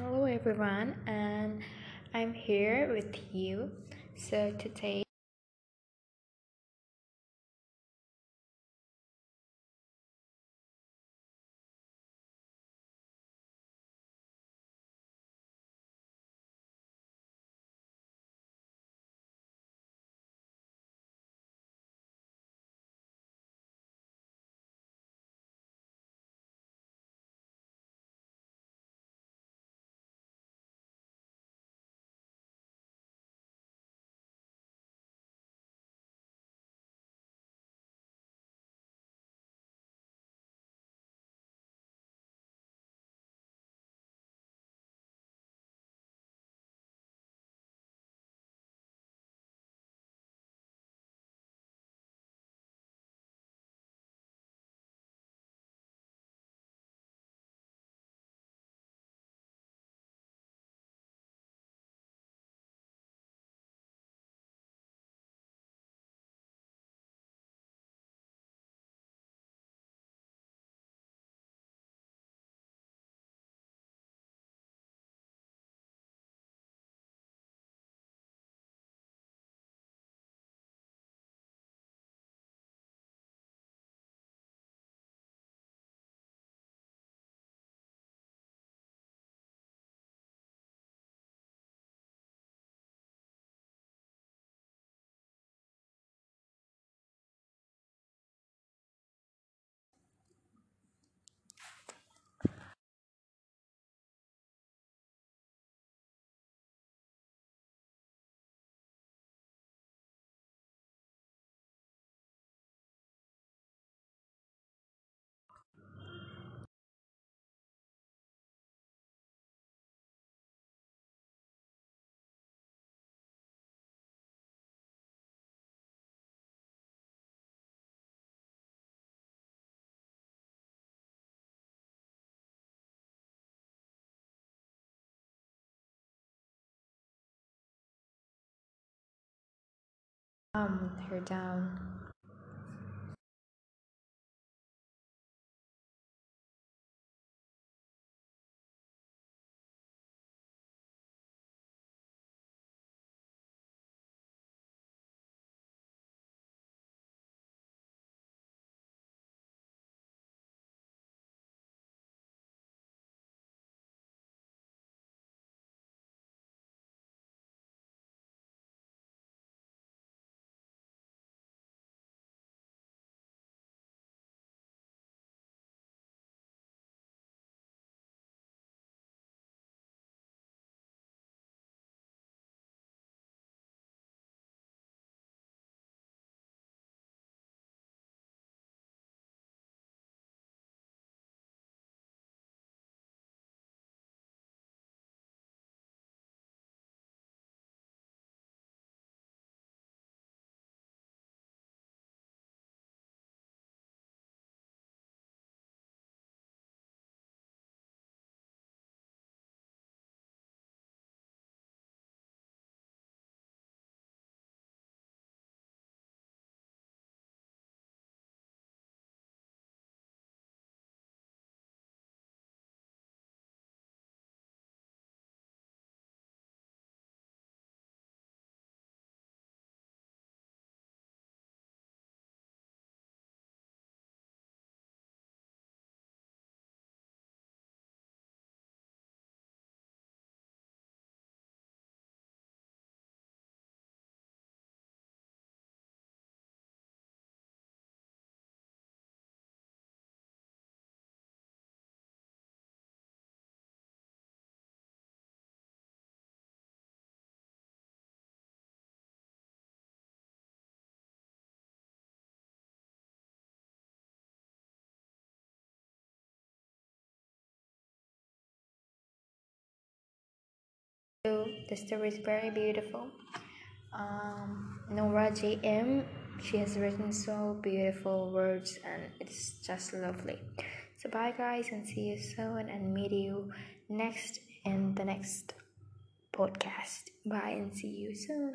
Hello everyone, and I'm here with you. So today Um, calm her down. The story is very beautiful. Um, Nora J.M. She has written so beautiful words and it's just lovely. So bye guys and see you soon and meet you next in the next podcast. Bye and see you soon.